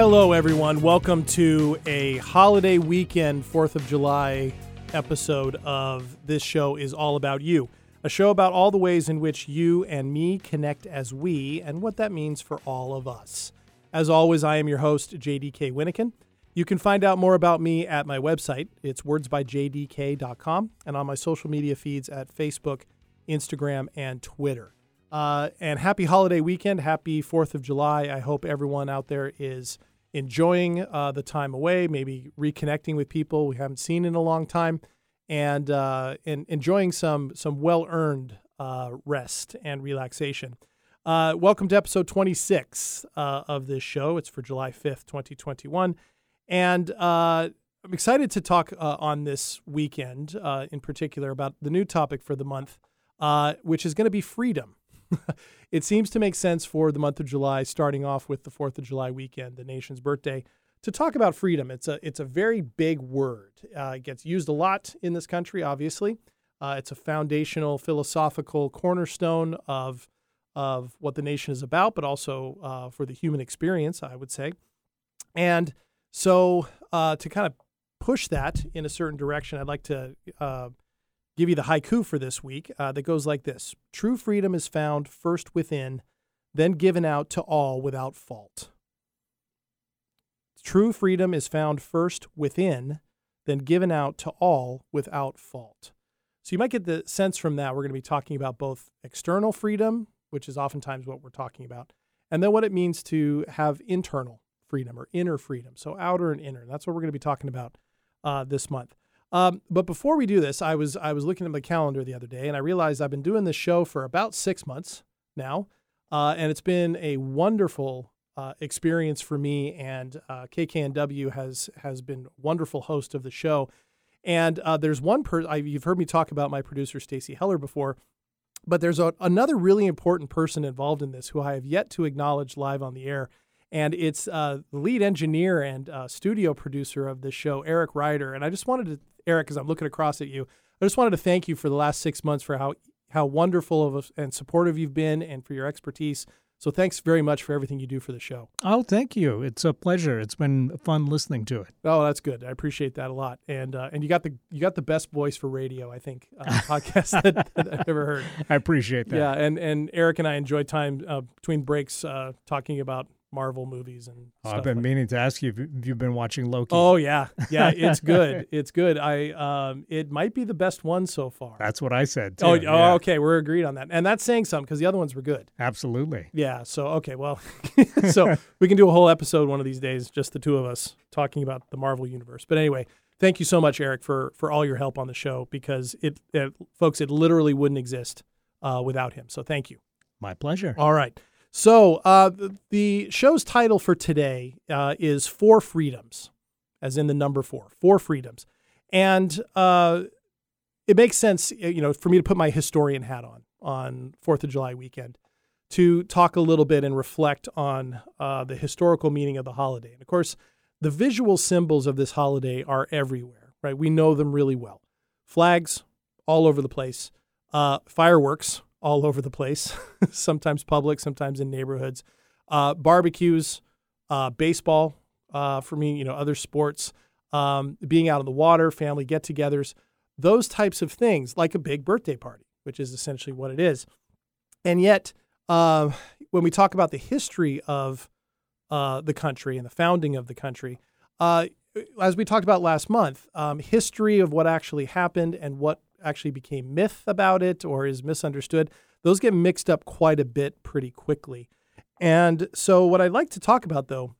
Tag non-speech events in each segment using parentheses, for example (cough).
Hello, everyone. Welcome to a holiday weekend, 4th of July episode of This Show is All About You, a show about all the ways in which you and me connect as we and what that means for all of us. As always, I am your host, JDK Winnikin. You can find out more about me at my website. It's wordsbyjdk.com and on my social media feeds at Facebook, Instagram, and Twitter. Uh, and happy holiday weekend. Happy 4th of July. I hope everyone out there is enjoying uh, the time away, maybe reconnecting with people we haven't seen in a long time, and, uh, and enjoying some, some well earned uh, rest and relaxation. Uh, welcome to episode 26 uh, of this show. It's for July 5th, 2021. And I'm excited to talk on this weekend in particular about the new topic for the month, which is going to be freedom. (laughs) it seems to make sense for the month of July, starting off with the 4th of July weekend, the nation's birthday, to talk about freedom. It's a, it's a very big word. Uh, it gets used a lot in this country, obviously. Uh, it's a foundational philosophical cornerstone of, of what the nation is about, but also uh, for the human experience, I would say. And so, uh, to kind of push that in a certain direction, I'd like to uh, give you the haiku for this week uh, that goes like this True freedom is found first within, then given out to all without fault. True freedom is found first within, then given out to all without fault. So you might get the sense from that we're going to be talking about both external freedom, which is oftentimes what we're talking about, and then what it means to have internal freedom or inner freedom. So outer and inner. That's what we're going to be talking about uh, this month. Um, but before we do this, I was I was looking at my calendar the other day, and I realized I've been doing this show for about six months now, uh, and it's been a wonderful uh, experience for me. And uh, KKNW has has been wonderful host of the show. And uh, there's one person you've heard me talk about my producer Stacy Heller before, but there's a, another really important person involved in this who I have yet to acknowledge live on the air, and it's uh, the lead engineer and uh, studio producer of the show, Eric Ryder. And I just wanted to Eric, as I'm looking across at you, I just wanted to thank you for the last six months for how how wonderful of and supportive you've been, and for your expertise. So thanks very much for everything you do for the show. Oh, thank you. It's a pleasure. It's been fun listening to it. Oh, that's good. I appreciate that a lot. And uh, and you got the you got the best voice for radio, I think, uh, (laughs) podcast that, that, I've ever heard. I appreciate that. Yeah, and and Eric and I enjoy time uh, between breaks uh, talking about Marvel movies and. Oh, I've been like meaning to ask you if you've been watching Loki. Oh yeah, yeah, it's good. (laughs) it's good. I um, it might be the best one so far. That's what I said. Too. Oh, yeah. oh, okay, we're agreed on that, and that's saying something because the other ones were good. Absolutely. Yeah. So okay, well, (laughs) so we can do a whole episode one of these days, just the two of us talking about the Marvel universe. But anyway, thank you so much, Eric, for for all your help on the show because it, it folks, it literally wouldn't exist uh, without him. So thank you. My pleasure. All right. So, uh, the show's title for today uh, is Four Freedoms, as in the number four, Four Freedoms. And uh, it makes sense, you know, for me to put my historian hat on on 4th of July weekend to talk a little bit and reflect on uh, the historical meaning of the holiday. And of course, the visual symbols of this holiday are everywhere, right? We know them really well. Flags all over the place, uh, fireworks all over the place, (laughs) sometimes public, sometimes in neighborhoods. Uh, barbecues, uh, baseball uh, for me, you know, other sports, um, being out on the water, family get togethers, those types of things, like a big birthday party, which is essentially what it is. And yet, uh, when we talk about the history of uh, the country and the founding of the country, uh, as we talked about last month, um, history of what actually happened and what actually became myth about it or is misunderstood, those get mixed up quite a bit pretty quickly. And so, what I'd like to talk about though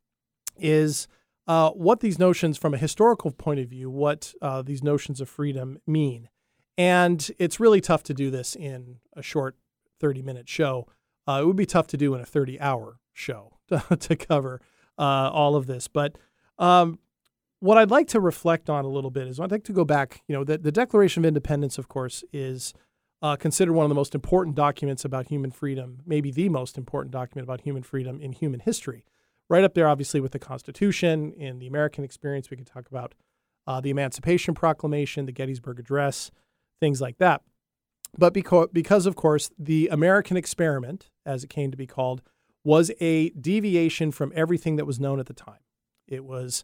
is uh, what these notions, from a historical point of view, what uh, these notions of freedom mean. And it's really tough to do this in a short 30 minute show. Uh, it would be tough to do in a 30 hour show (laughs) to, to cover uh, all of this. But um, what I'd like to reflect on a little bit is I'd like to go back. You know, the, the Declaration of Independence, of course, is uh, considered one of the most important documents about human freedom, maybe the most important document about human freedom in human history. Right up there, obviously, with the Constitution. In the American experience, we could talk about uh, the Emancipation Proclamation, the Gettysburg Address, things like that. But because, because, of course, the American experiment, as it came to be called, was a deviation from everything that was known at the time. It was,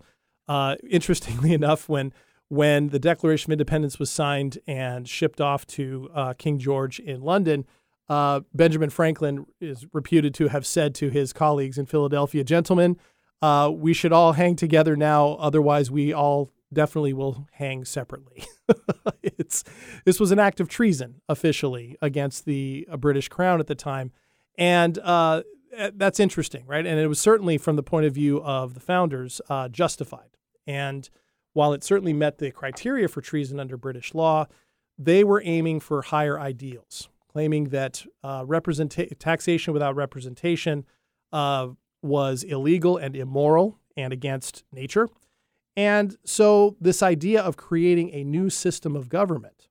uh, interestingly (laughs) enough, when when the Declaration of Independence was signed and shipped off to uh, King George in London, uh, Benjamin Franklin is reputed to have said to his colleagues in Philadelphia, Gentlemen, uh, we should all hang together now, otherwise, we all definitely will hang separately. (laughs) it's, this was an act of treason officially against the uh, British crown at the time. And uh, that's interesting, right? And it was certainly, from the point of view of the founders, justified. And while it certainly met the criteria for treason under British law, they were aiming for higher ideals, claiming that uh, taxation without representation uh, was illegal and immoral and against nature. And so, this idea of creating a new system of government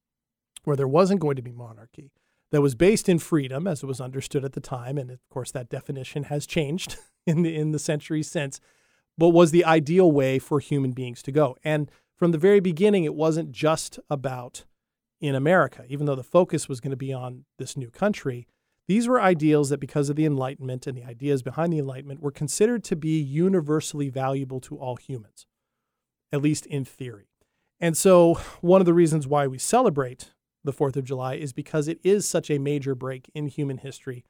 where there wasn't going to be monarchy, that was based in freedom as it was understood at the time, and of course, that definition has changed (laughs) in the, in the centuries since but was the ideal way for human beings to go. And from the very beginning, it wasn't just about in America, even though the focus was going to be on this new country. These were ideals that, because of the Enlightenment and the ideas behind the Enlightenment, were considered to be universally valuable to all humans, at least in theory. And so, one of the reasons why we celebrate the 4th of July is because it is such a major break in human history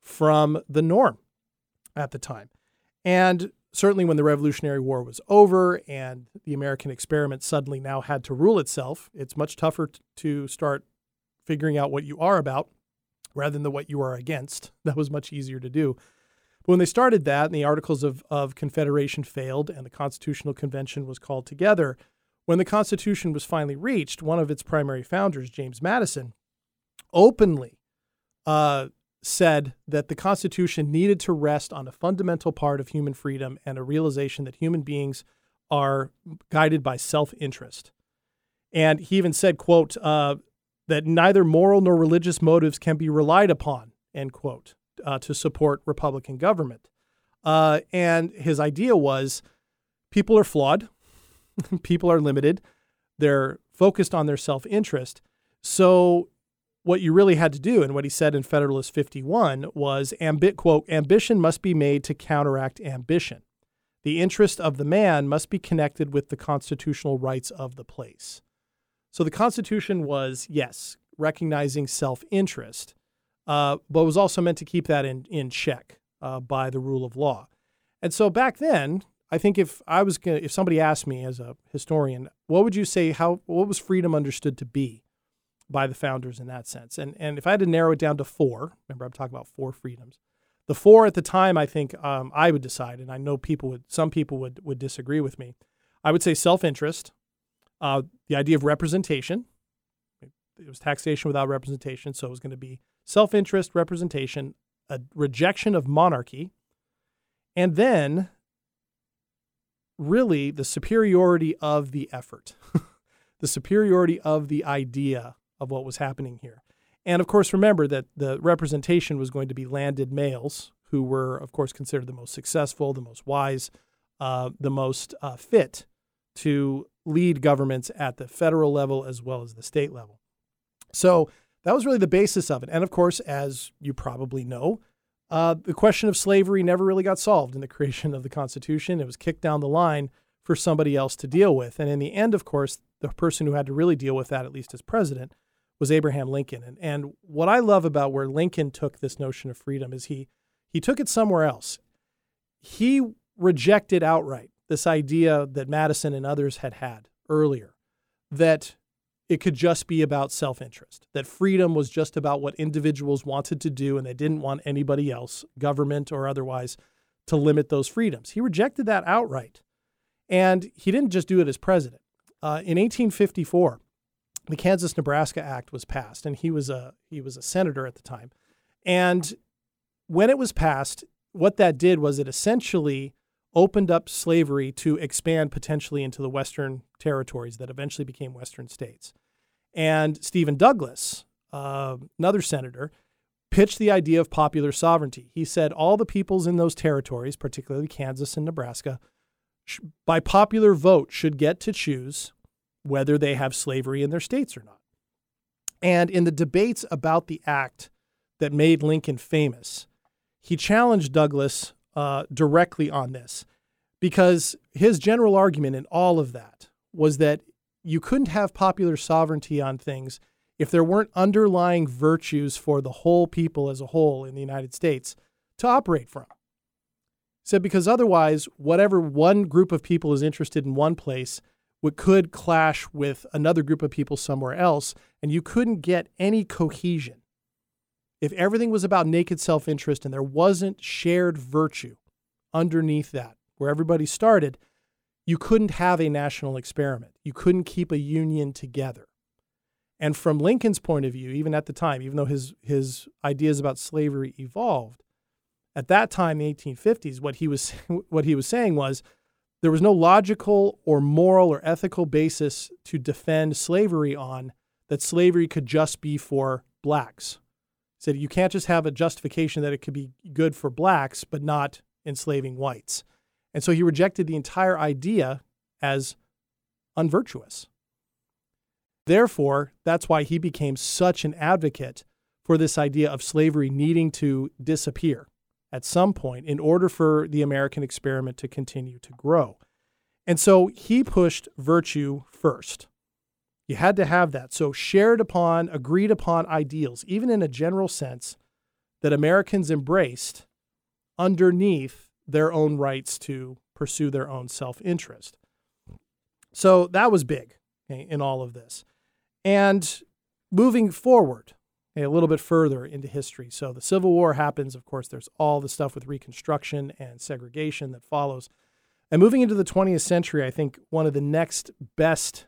from the norm at the time. And certainly when the Revolutionary War was over and the American experiment suddenly now had to rule itself, it's much tougher t- to start figuring out what you are about rather than what you are against. (laughs) That was much easier to do. But when they started that and the Articles of, of Confederation failed and the Constitutional Convention was called together, when the Constitution was finally reached, one of its primary founders, James Madison, openly uh, said that the Constitution needed to rest on a fundamental part of human freedom and a realization that human beings are guided by self-interest. And he even said, "quote uh, that neither moral nor religious motives can be relied upon." End quote. Uh, to support Republican government. Uh, and his idea was people are flawed, (laughs) people are limited, they're focused on their self interest. So what you really had to do, and what he said in Federalist 51 was, ambi- quote, ambition must be made to counteract ambition. The interest of the man must be connected with the constitutional rights of the place. So the Constitution was, yes, recognizing self interest, uh, but was also meant to keep that in, in check uh, by the rule of law. And so back then, I think if I was gonna, if somebody asked me as a historian, what would you say? How what was freedom understood to be? By the founders in that sense. And and if I had to narrow it down to four, remember I'm talking about four freedoms. The four at the time, I think um, I would decide, and I know people would, some people would would disagree with me. I would say self-interest, uh, the idea of representation. It was taxation without representation, so it was going to be self-interest, representation, a rejection of monarchy, and then really the superiority of the effort, (laughs) the superiority of the idea of what was happening here. And of course, remember that the representation was going to be landed males who were, of course, considered the most successful, the most wise, uh, the most uh, fit to lead governments at the federal level as well as the state level. So that was really the basis of it. And of course, as you probably know, uh, the question of slavery never really got solved in the (laughs) creation of the Constitution. It was kicked down the line for somebody else to deal with. And in the end, of course, the person who had to really deal with that, at least as president, was Abraham Lincoln. And, and what I love about where Lincoln took this notion of freedom is he, he took it somewhere else. He rejected outright this idea that Madison and others had had earlier that it could just be about self interest, that freedom was just about what individuals wanted to do and they didn't want anybody else, government or otherwise, to limit those freedoms. He rejected that outright. And he didn't just do it as president. Uh, in 1854, the Kansas Nebraska Act was passed, and he was a he was a senator at the time. And when it was passed, what that did was it essentially opened up slavery to expand potentially into the Western territories that eventually became Western states. And Stephen Douglas, uh, another senator, pitched the idea of popular sovereignty. He said all the peoples in those territories, particularly Kansas and Nebraska, sh- by popular vote should get to choose whether they have slavery in their states or not. And in the debates about the act that made Lincoln famous, he challenged Douglas uh, directly on this because his general argument in all of that was that you couldn't have popular sovereignty on things if there weren't underlying virtues for the whole people as a whole in the United States to operate from. Said because otherwise, whatever one group of people is interested in one place what could clash with another group of people somewhere else, and you couldn't get any cohesion. If everything was about naked self interest and there wasn't shared virtue underneath that, where everybody started, you couldn't have a national experiment. You couldn't keep a union together. And from Lincoln's point of view, even at the time, even though his, his ideas about slavery evolved, at that time, the 1850s, what he was, (laughs) what he was saying was there was no logical or moral or ethical basis to defend slavery on that slavery could just be for blacks. He said you can't just have a justification that it could be good for blacks, but not enslaving whites. And so he rejected the entire idea as unvirtuous. Therefore, that's why he became such an advocate for this idea of slavery needing to disappear at some point in order for the American experiment to continue to grow. And so he pushed virtue first. You had to have that. So, shared upon, agreed upon ideals, even in a general sense, that Americans embraced underneath their own rights to pursue their own self interest. So, that was big okay, in all of this. And moving forward, a little bit further into history. So the Civil War happens. Of course, there's all the stuff with Reconstruction and segregation that follows. And moving into the 20th century, I think one of the next best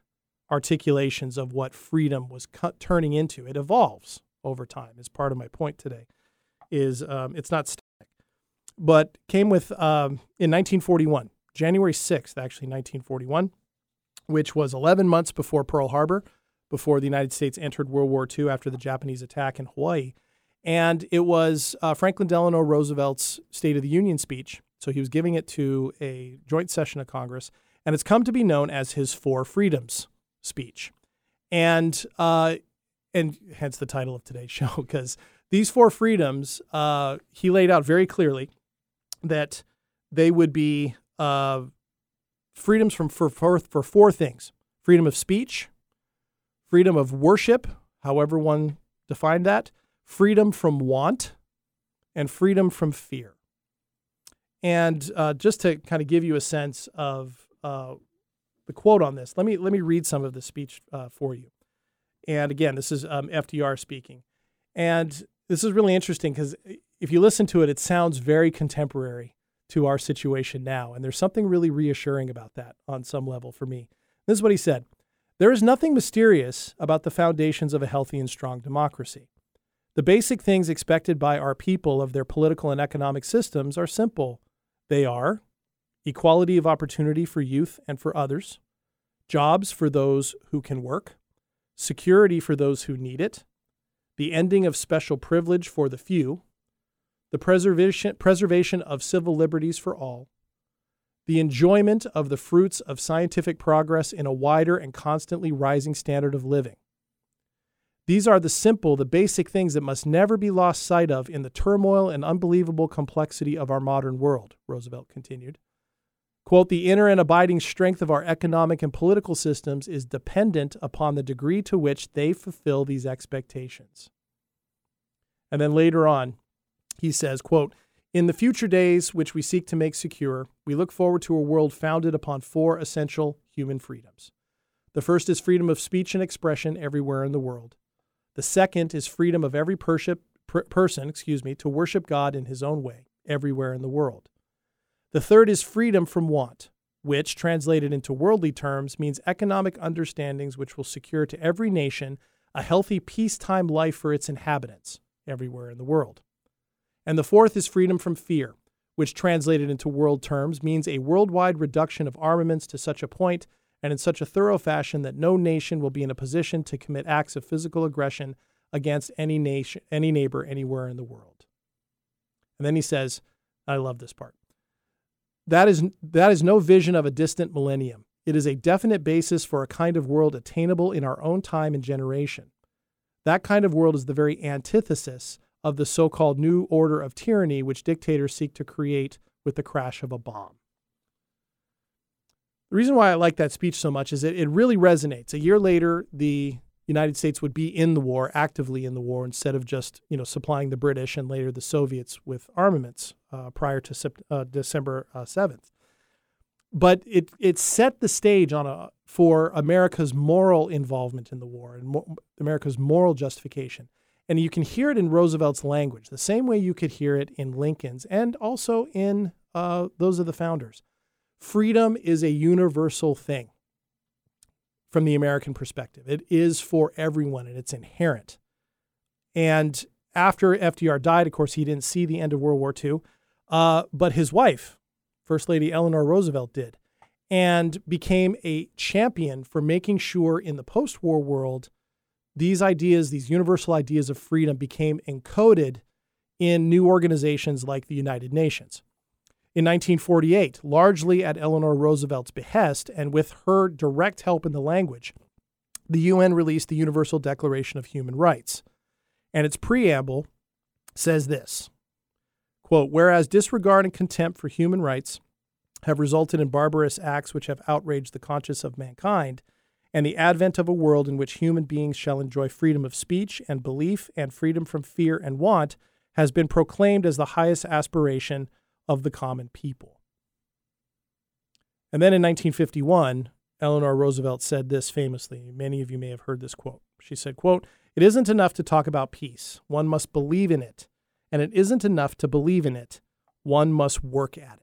articulations of what freedom was turning into, it evolves over time, is part of my point today, is um, it's not static, but came with um, in 1941, January 6th, actually 1941, which was 11 months before Pearl Harbor before the United States entered World War II after the Japanese attack in Hawaii. And it was uh, Franklin Delano Roosevelt's State of the Union speech. So he was giving it to a joint session of Congress, and it's come to be known as his Four Freedoms speech. And uh, and hence the title of today's (laughs) show, because these four freedoms, uh, he laid out very clearly that they would be uh, freedoms from for, for, for four things: freedom of speech, freedom of worship, however one defined that, freedom from want, and freedom from fear. And uh, just to kind of give you a sense of uh, the quote on this, let me let me read some of the speech uh, for you. And again, this is um, FDR speaking, and this is really interesting because if you listen to it, it sounds very contemporary to our situation now, and there's something really reassuring about that on some level for me. This is what he said. There is nothing mysterious about the foundations of a healthy and strong democracy. The basic things expected by our people of their political and economic systems are simple. They are equality of opportunity for youth and for others, jobs for those who can work, security for those who need it, the ending of special privilege for the few, the preservation, preservation of civil liberties for all, the enjoyment of the fruits of scientific progress in a wider and constantly rising standard of living. These are the simple, the basic things that must never be lost sight of in the turmoil and unbelievable complexity of our modern world, Roosevelt continued. Quote, the inner and abiding strength of our economic and political systems is dependent upon the degree to which they fulfill these expectations. And then later on, he says, quote, in the future days, which we seek to make secure, we look forward to a world founded upon four essential human freedoms. The first is freedom of speech and expression everywhere in the world. The second is freedom of every per- person, excuse me, to worship God in his own way everywhere in the world. The third is freedom from want, which, translated into worldly terms, means economic understandings which will secure to every nation a healthy peacetime life for its inhabitants everywhere in the world. And the fourth is freedom from fear, which translated into world terms means a worldwide reduction of armaments to such a point and in such a thorough fashion that no nation will be in a position to commit acts of physical aggression against any nation any neighbor anywhere in the world. And then he says, I love this part. That is that is no vision of a distant millennium. It is a definite basis for a kind of world attainable in our own time and generation. That kind of world is the very antithesis of the so called new order of tyranny which dictators seek to create with the crash of a bomb. The reason why I like that speech so much is that it really resonates. A year later, the United States would be in the war, actively in the war, instead of just you know supplying the British and later the Soviets with armaments uh, prior to uh, December uh, seventh. but it it set the stage on a for America's moral involvement in the war and mo- America's moral justification. And you can hear it in Roosevelt's language, the same way you could hear it in Lincoln's and also in uh, those of the founders. Freedom is a universal thing from the American perspective. It is for everyone and it's inherent. And after FDR died, of course, he didn't see the end of World War II, uh, but his wife, First Lady Eleanor Roosevelt, did and became a champion for making sure in the post war world these ideas, these universal ideas of freedom, became encoded in new organizations like the United Nations. In 1948, largely at Eleanor Roosevelt's behest and with her direct help in the language, the UN released the Universal Declaration of Human Rights. And its preamble says this quote, Whereas disregard and contempt for human rights have resulted in barbarous acts which have outraged the conscience of mankind, and the advent of a world in which human beings shall enjoy freedom of speech and belief and freedom from fear and want has been proclaimed as the highest aspiration of the common people. And then in 1951, Eleanor Roosevelt said this famously. Many of you may have heard this quote. She said, quote, "It isn't enough to talk about peace. One must believe in it. And it isn't enough to believe in it. One must work at it."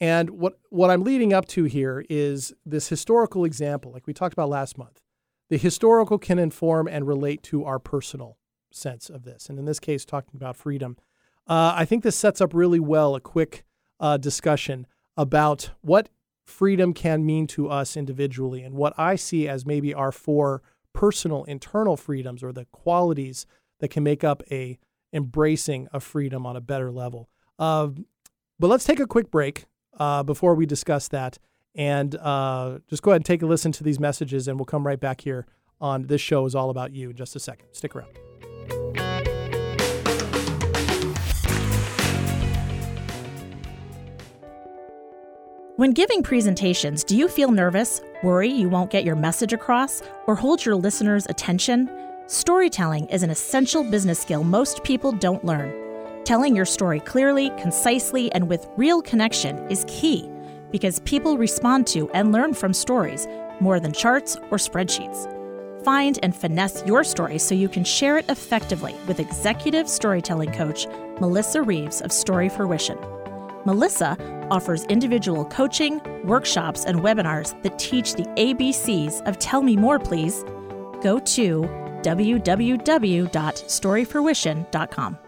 And what, what I'm leading up to here is this historical example, like we talked about last month. The historical can inform and relate to our personal sense of this. And in this case, talking about freedom. Uh, I think this sets up really well a quick uh, discussion about what freedom can mean to us individually and what I see as maybe our four personal internal freedoms or the qualities that can make up a embracing of freedom on a better level. Uh, but let's take a quick break uh, before we discuss that. And uh, just go ahead and take a listen to these messages, and we'll come right back here on This Show is All About You in just a second. Stick around. When giving presentations, do you feel nervous, worry you won't get your message across, or hold your listeners' attention? Storytelling is an essential business skill most people don't learn. Telling your story clearly, concisely, and with real connection is key because people respond to and learn from stories more than charts or spreadsheets. Find and finesse your story so you can share it effectively with executive storytelling coach Melissa Reeves of Story Fruition. Melissa offers individual coaching, workshops, and webinars that teach the ABCs of Tell Me More, please. Go to www.storyfruition.com.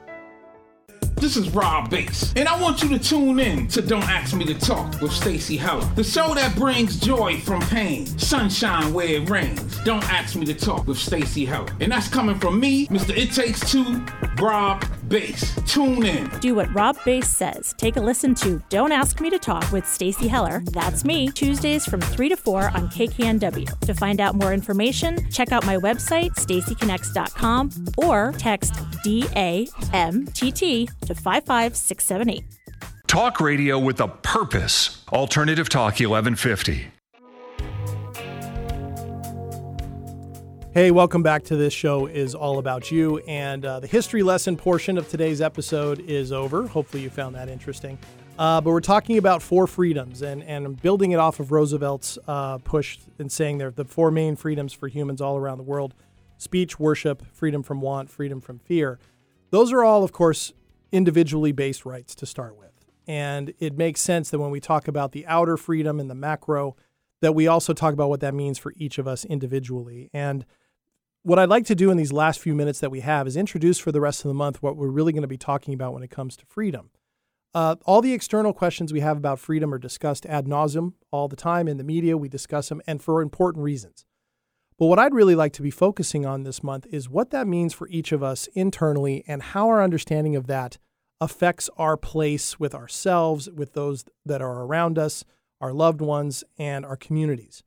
This is Rob Base, and I want you to tune in to Don't Ask Me to Talk with Stacy Heller, the show that brings joy from pain, sunshine where it rains. Don't Ask Me to Talk with Stacy Heller, and that's coming from me, Mr. It Takes Two, Rob Base. Tune in. Do what Rob Base says. Take a listen to Don't Ask Me to Talk with Stacy Heller. That's me. Tuesdays from 3 to 4 on KKNW. To find out more information, check out my website, stacyconnects.com, or text DAMTT to 55678. Talk radio with a purpose. Alternative Talk 1150. Hey, welcome back to this show is all about you. And uh, the history lesson portion of today's episode is over. Hopefully, you found that interesting. Uh, but we're talking about four freedoms and, and building it off of Roosevelt's uh, push and saying they're the four main freedoms for humans all around the world speech, worship, freedom from want, freedom from fear. Those are all, of course, individually based rights to start with. And it makes sense that when we talk about the outer freedom and the macro, that we also talk about what that means for each of us individually. And what I'd like to do in these last few minutes that we have is introduce for the rest of the month what we're really going to be talking about when it comes to freedom. Uh, all the external questions we have about freedom are discussed ad nauseum all the time in the media. We discuss them, and for important reasons. But what I'd really like to be focusing on this month is what that means for each of us internally and how our understanding of that affects our place with ourselves, with those that are around us, our loved ones, and our communities.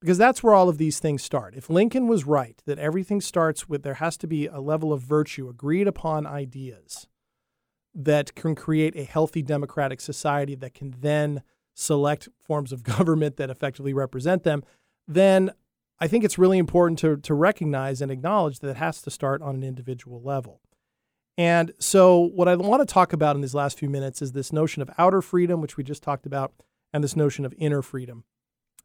Because that's where all of these things start. If Lincoln was right that everything starts with there has to be a level of virtue, agreed upon ideas that can create a healthy democratic society that can then select forms of (laughs) government that effectively represent them, then I think it's really important to, to recognize and acknowledge that it has to start on an individual level. And so, what I want to talk about in these last few minutes is this notion of outer freedom, which we just talked about, and this notion of inner freedom.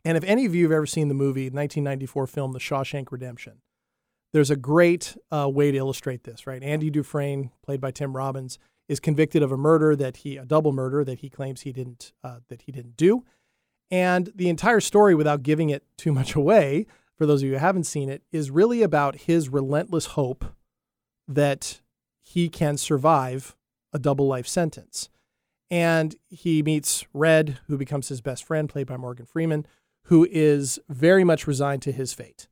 And if any of you have ever seen the movie 1994 film The Shawshank Redemption, there's a great uh, way to illustrate this, right? Andy Dufresne, played by Tim Robbins, is convicted of a murder that he a double murder that he claims he didn't uh, that he didn't do, and the entire story, without giving it too much away, for those of you who haven't seen it, is really about his relentless hope that he can survive a double life sentence. And he meets Red, who becomes his best friend, played by Morgan Freeman, who is very much resigned to his fate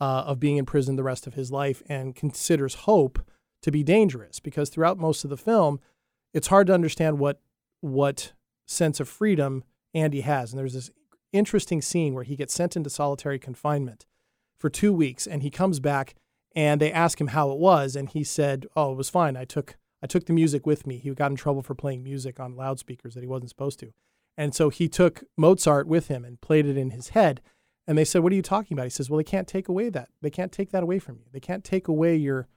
uh, of being in prison the rest of his life and considers hope to be dangerous because throughout most of the film, it's hard to understand what what sense of freedom Andy has. And there's this interesting scene where he gets sent into solitary confinement for two weeks, and he comes back, and they ask him how it was, and he said, "Oh, it was fine. I took I took the music with me. He got in trouble for playing music on loudspeakers that he wasn't supposed to." And so he took Mozart with him and played it in his head. And they said, What are you talking about? He says, Well, they can't take away that. They can't take that away from you. They can't take away your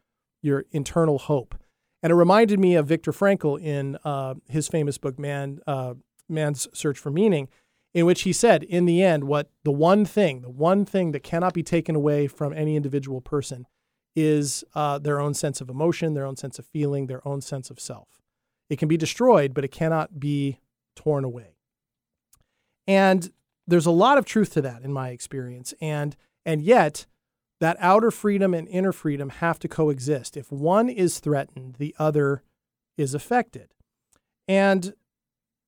your internal hope. And it reminded me of Viktor Frankl in uh, his famous book, Man, uh, Man's Search for Meaning, in which he said, in the end, what the one thing, the one thing that cannot be taken away from any individual person is uh, their own sense of emotion, their own sense of feeling, their own sense of self. It can be destroyed, but it cannot be torn away. And there's a lot of truth to that in my experience. And and yet that outer freedom and inner freedom have to coexist. If one is threatened, the other is affected. And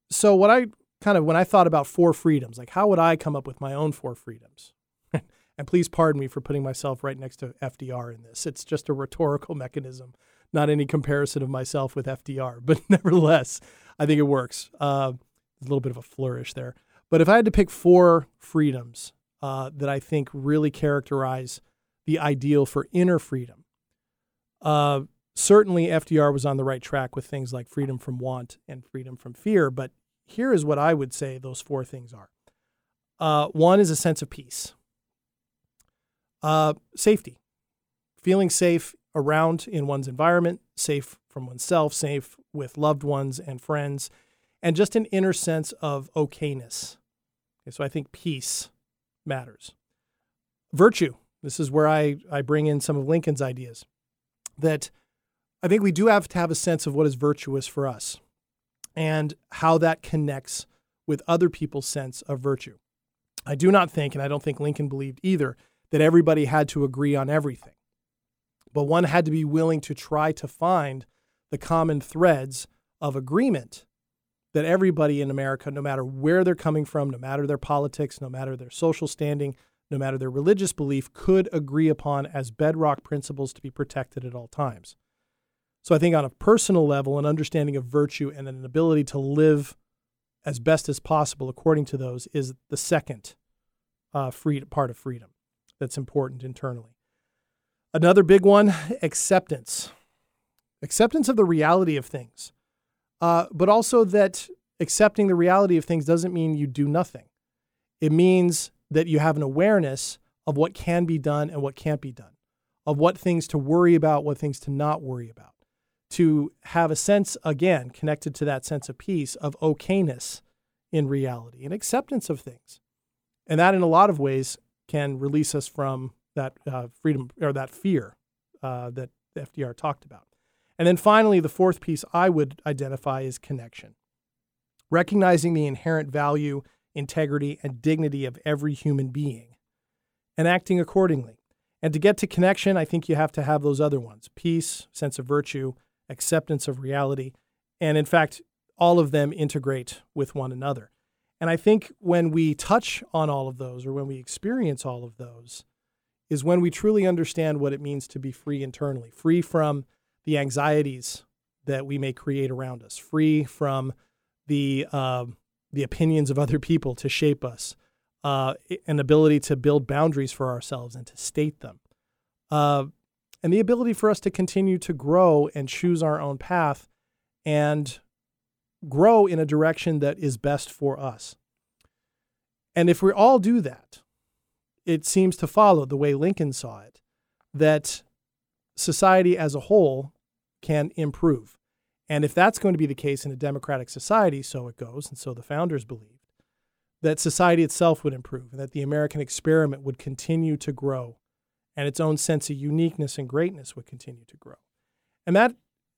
so what I kind of when I thought about four freedoms, like how would I come up with my own four freedoms? (laughs) and please pardon me for putting myself right next to FDR in this. It's just a rhetorical mechanism, not any comparison of myself with FDR, (laughs) but nevertheless, I think it works. Uh, a little bit of a flourish there. But if I had to pick four freedoms uh, that I think really characterize the ideal for inner freedom, uh, certainly FDR was on the right track with things like freedom from want and freedom from fear. But here is what I would say those four things are uh, one is a sense of peace, uh, safety, feeling safe around in one's environment, safe from oneself, safe with loved ones and friends and just an inner sense of okayness. Okay, so I think peace matters. Virtue. This is where I, I bring in some of Lincoln's ideas. That I think we do have to have a sense of what is virtuous for us and how that connects with other people's sense of virtue. I do not think, and I don't think Lincoln believed either, that everybody had to agree on everything. But one had to be willing to try to find the common threads of agreement that everybody in America, no matter where they're coming from, no matter their politics, no matter their social standing, no matter their religious belief, could agree upon as bedrock principles to be protected at all times. So I think on a personal level, an understanding of virtue and an ability to live as best as possible according to those is the second uh, free, part of freedom that's important internally. Another big one acceptance. Acceptance of the reality of things uh, but also that accepting the reality of things doesn't mean you do nothing. It means that you have an awareness of what can be done and what can't be done, of what things to worry about, what things to not worry about. To have a sense, again, connected to that sense of peace, of okayness in reality and acceptance of things. And that, in a lot of ways, can release us from that uh, freedom or that fear uh, that FDR talked about. And then finally, the fourth piece I would identify is connection. Recognizing the inherent value, integrity, and dignity of every human being and acting accordingly. And to get to connection, I think you have to have those other ones peace, sense of virtue, acceptance of reality. And in fact, all of them integrate with one another. And I think when we touch on all of those or when we experience all of those, is when we truly understand what it means to be free internally, free from the anxieties that we may create around us, free from the uh, the opinions of other people to shape us, uh, an ability to build boundaries for ourselves and to state them, uh, and the ability for us to continue to grow and choose our own path and grow in a direction that is best for us. And if we all do that, it seems to follow the way Lincoln saw it that society as a whole can improve. And if that's going to be the case in a democratic society, so it goes, and so the founders believed, that society itself would improve and that the American experiment would continue to grow and its own sense of uniqueness and greatness would continue to grow. And that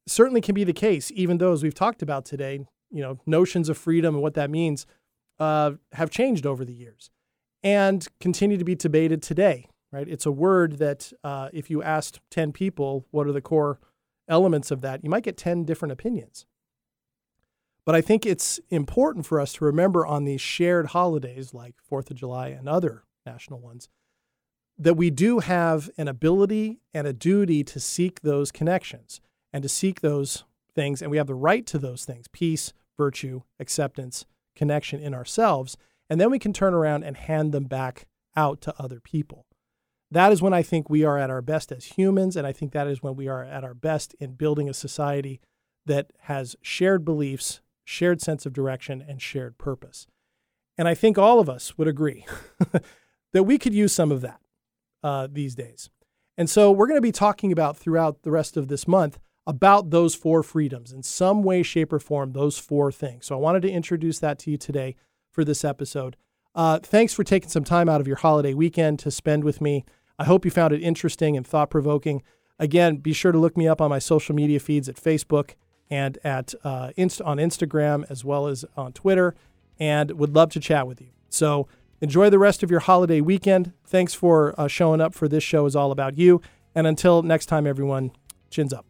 certainly can be the case, even though, as we've talked about today, you know, notions of freedom and what that means uh, have changed over the years and continue to be debated today, right? It's a word that uh, if you asked 10 people what are the core elements of that, you might get 10 different opinions. But I think it's important for us to remember on these shared holidays like 4th of July and other national ones that we do have an ability and a duty to seek those connections and to seek those things. And we have the right to those things peace, virtue, acceptance, connection in ourselves. And then we can turn around and hand them back out to other people. That is when I think we are at our best as humans. And I think that is when we are at our best in building a society that has shared beliefs, shared sense of direction, and shared purpose. And I think all of us would agree (laughs) that we could use some of that uh, these days. And so we're going to be talking about throughout the rest of this month about those four freedoms in some way, shape, or form, those four things. So I wanted to introduce that to you today for this episode. Uh, thanks for taking some time out of your holiday weekend to spend with me. I hope you found it interesting and thought provoking. Again, be sure to look me up on my social media feeds at Facebook and at uh, Inst- on Instagram as well as on Twitter, and would love to chat with you. So enjoy the rest of your holiday weekend. Thanks for uh, showing up for this show is all about you. And until next time, everyone, chins up.